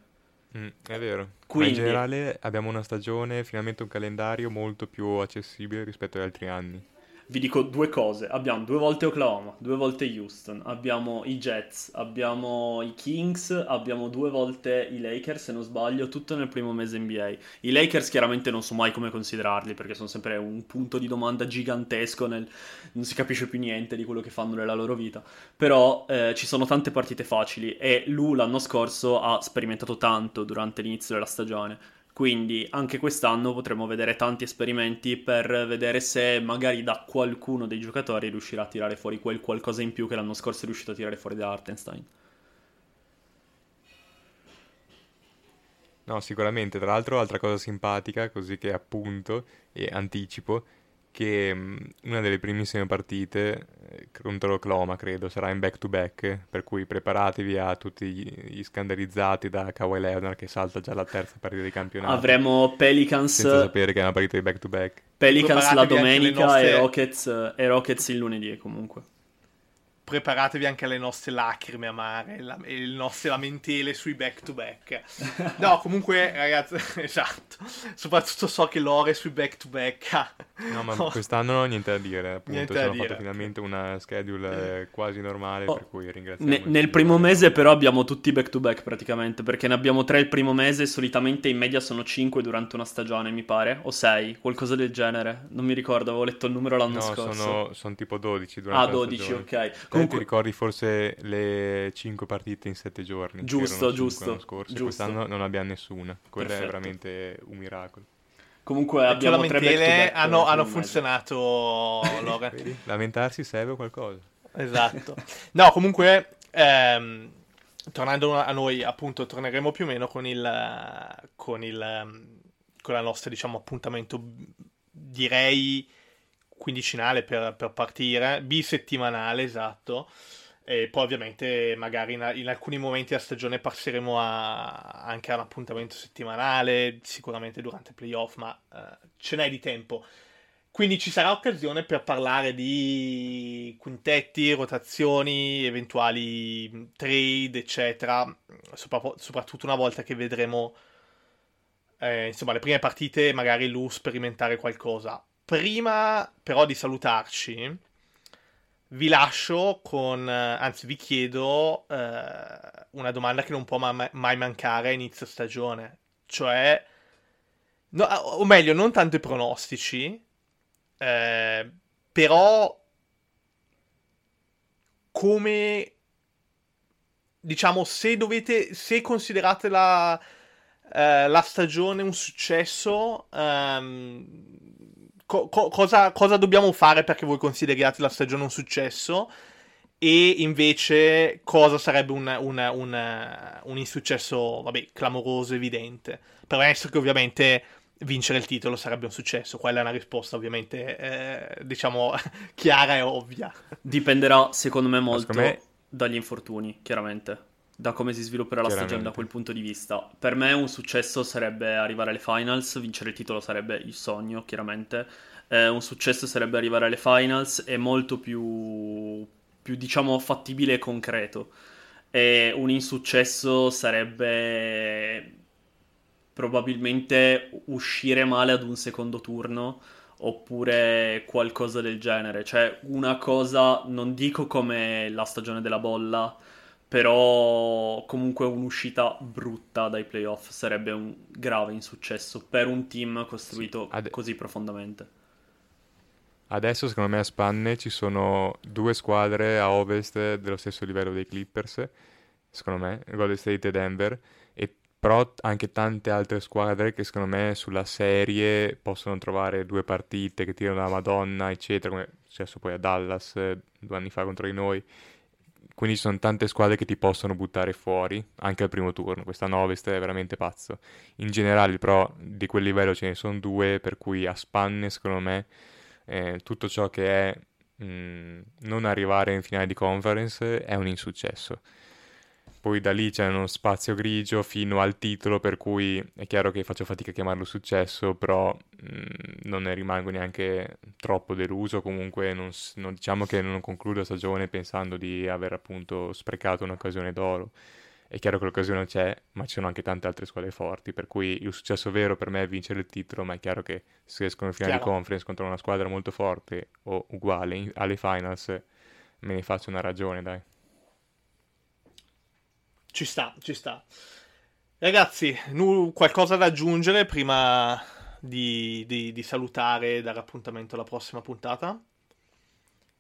Mm, è vero. Quindi... In generale abbiamo una stagione, finalmente un calendario molto più accessibile rispetto agli altri anni vi dico due cose. Abbiamo due volte Oklahoma, due volte Houston, abbiamo i Jets, abbiamo i Kings, abbiamo due volte i Lakers, se non sbaglio, tutto nel primo mese NBA. I Lakers chiaramente non so mai come considerarli perché sono sempre un punto di domanda gigantesco, nel... non si capisce più niente di quello che fanno nella loro vita. Però eh, ci sono tante partite facili e Lu l'anno scorso ha sperimentato tanto durante l'inizio della stagione quindi anche quest'anno potremo vedere tanti esperimenti per vedere se magari da qualcuno dei giocatori riuscirà a tirare fuori quel qualcosa in più che l'anno scorso è riuscito a tirare fuori da Artenstein. No, sicuramente. Tra l'altro, altra cosa simpatica, così che appunto e anticipo, che mh, una delle primissime partite contro Oklahoma, credo, sarà in back-to-back, per cui preparatevi a tutti gli, gli scandalizzati da Kawhi Leonard che salta già la terza partita di campionato. Avremo Pelicans... Senza sapere che è una partita di back-to-back. Pelicans la domenica nostre... e, Rockets, e Rockets il lunedì comunque preparatevi anche alle nostre lacrime amare, la, le nostre lamentele sui back to back. No, comunque, ragazzi, esatto. Soprattutto so che l'ore sui back to back. no, ma quest'anno non ho niente da dire. Appunto, niente hanno fatto finalmente una schedule quasi normale. Oh. Per cui ringraziamo. Ne, nel primo mese, però, abbiamo tutti back to back praticamente. Perché ne abbiamo tre il primo mese. Solitamente in media sono cinque durante una stagione, mi pare. O sei, qualcosa del genere. Non mi ricordo, avevo letto il numero l'anno no, scorso. Sono, sono tipo 12 durante ah, 12, ok. Comunque... Ti ricordi forse le 5 partite in 7 giorni? Giusto, giusto. Scorso, giusto. Quest'anno non abbiamo nessuna. Quello Perfetto. è veramente un miracolo. Comunque abbiamo tre back hanno, hanno funzionato, Lamentarsi serve qualcosa. Esatto. No, comunque, ehm, tornando a noi, appunto, torneremo più o meno con il, con il, con la nostra, diciamo, appuntamento, direi quindicinale per, per partire, bisettimanale, esatto. E poi ovviamente magari in, in, alcuni momenti della stagione passeremo a, anche a un appuntamento settimanale, sicuramente durante i playoff, ma uh, ce n'è di tempo. Quindi ci sarà occasione per parlare di quintetti, rotazioni, eventuali trade, eccetera, Sopra- soprattutto una volta che vedremo eh, insomma, le prime partite, magari lui sperimentare qualcosa. Prima però di salutarci, vi lascio con, eh, anzi vi chiedo eh, una domanda che non può ma- mai mancare a inizio stagione, cioè, no, o meglio, non tanto i pronostici, eh, però come, diciamo, se dovete, se considerate la, eh, la stagione un successo, ehm, co- co- cosa, cosa dobbiamo fare perché voi consideriate la stagione un successo? E invece cosa sarebbe un, un, un, un insuccesso, vabbè, clamoroso, evidente. Premesso che ovviamente vincere il titolo sarebbe un successo. Quella è una risposta ovviamente, eh, diciamo, chiara e ovvia. Dipenderà, secondo me, molto me... dagli infortuni, chiaramente. Da come si svilupperà la stagione da quel punto di vista. Per me un successo sarebbe arrivare alle finals, vincere il titolo sarebbe il sogno, chiaramente. Eh, un successo sarebbe arrivare alle finals, è molto più, più diciamo, fattibile e concreto. E un insuccesso sarebbe probabilmente uscire male ad un secondo turno oppure qualcosa del genere. Cioè, una cosa, non dico come la stagione della bolla, però comunque un'uscita brutta dai playoff sarebbe un grave insuccesso per un team costruito sì, ad... così profondamente. Adesso secondo me a spanne ci sono due squadre a ovest dello stesso livello dei Clippers, secondo me, Golden State e Denver, e però anche tante altre squadre che secondo me sulla serie possono trovare due partite che tirano la Madonna, eccetera, come è successo poi a Dallas eh, due anni fa contro di noi. Quindi ci sono tante squadre che ti possono buttare fuori anche al primo turno. Questa Ovest è veramente pazzo. In generale, però, di quel livello ce ne sono due, per cui a spanne, secondo me, eh, tutto ciò che è mh, non arrivare in finale di conference è un insuccesso. Poi da lì c'è uno spazio grigio fino al titolo, per cui è chiaro che faccio fatica a chiamarlo successo, però mh, mm, non ne rimango neanche troppo deluso. Comunque, non, non, diciamo che non concludo la stagione pensando di aver appunto sprecato un'occasione d'oro. È chiaro che l'occasione c'è, ma ci sono anche tante altre squadre forti, per cui il successo vero per me è vincere il titolo, ma è chiaro che se escono in finale di conference contro una squadra molto forte o uguale alle finals, me ne faccio una ragione, dai. Ci sta, ci sta. Ragazzi, nu- qualcosa da aggiungere prima di, di, di salutare e dare appuntamento alla prossima puntata?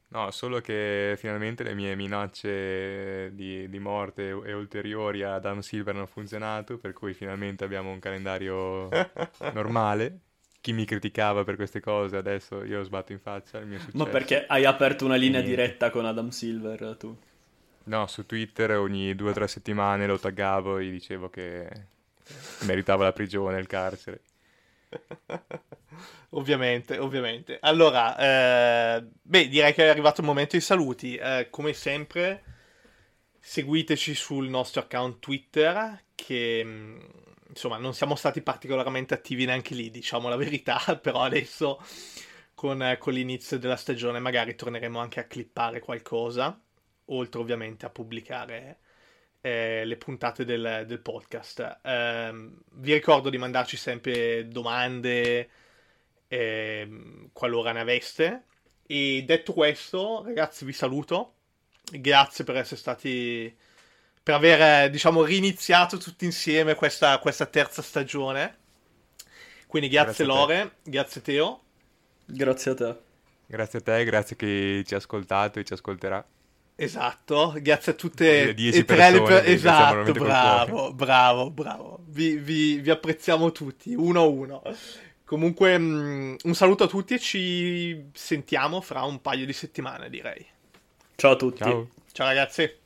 No, solo che finalmente le mie minacce di, di, morte e ulteriori ad Adam Silver hanno funzionato, per cui finalmente abbiamo un calendario normale. Chi mi criticava per queste cose adesso io sbatto in faccia il mio successo. Ma perché hai aperto una linea diretta con Adam Silver tu? No, su Twitter ogni due o tre settimane lo taggavo e gli dicevo che meritava la prigione, il carcere. ovviamente, ovviamente. Allora, eh, beh, direi che è arrivato il momento dei saluti. Eh, come sempre, seguiteci sul nostro account Twitter, che mm, insomma non siamo stati particolarmente attivi neanche lì, diciamo la verità, però adesso con, con l'inizio della stagione magari torneremo anche a clippare qualcosa oltre ovviamente a pubblicare eh, le puntate del, del podcast. Eh, vi ricordo di mandarci sempre domande eh, qualora ne aveste. E detto questo, ragazzi, vi saluto. Grazie per essere stati. per aver, diciamo, riniziato tutti insieme questa, questa terza stagione. Quindi grazie, grazie Lore, grazie Teo. Grazie a te. Grazie a te, grazie a chi ci ha ascoltato e ci ascolterà. Esatto, grazie a tutte e tre le persone. Esatto, bravo, bravo, bravo. Vi, vi, vi, apprezziamo tutti, uno a uno. Comunque, um, un saluto a tutti e ci sentiamo fra un paio di settimane, direi. Ciao a tutti. Ciao, Ciao ragazzi.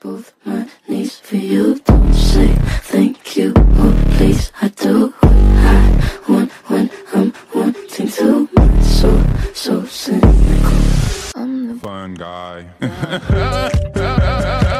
Both my knees for you, don't say thank you, oh please, I do what I want when I'm wanting to, so, so cynical. I'm the fun guy.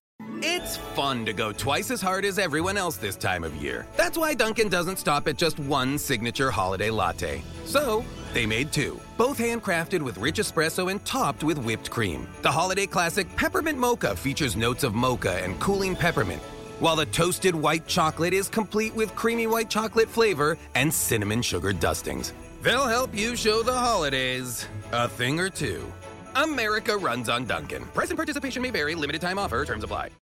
It's fun to go twice as hard as everyone else this time of year. That's why Duncan doesn't stop at just one signature holiday latte. So, they made two, both handcrafted with rich espresso and topped with whipped cream. The holiday classic Peppermint Mocha features notes of mocha and cooling peppermint, while the toasted white chocolate is complete with creamy white chocolate flavor and cinnamon sugar dustings. They'll help you show the holidays a thing or two. America runs on Duncan. Price and participation may vary, limited time offer, terms apply.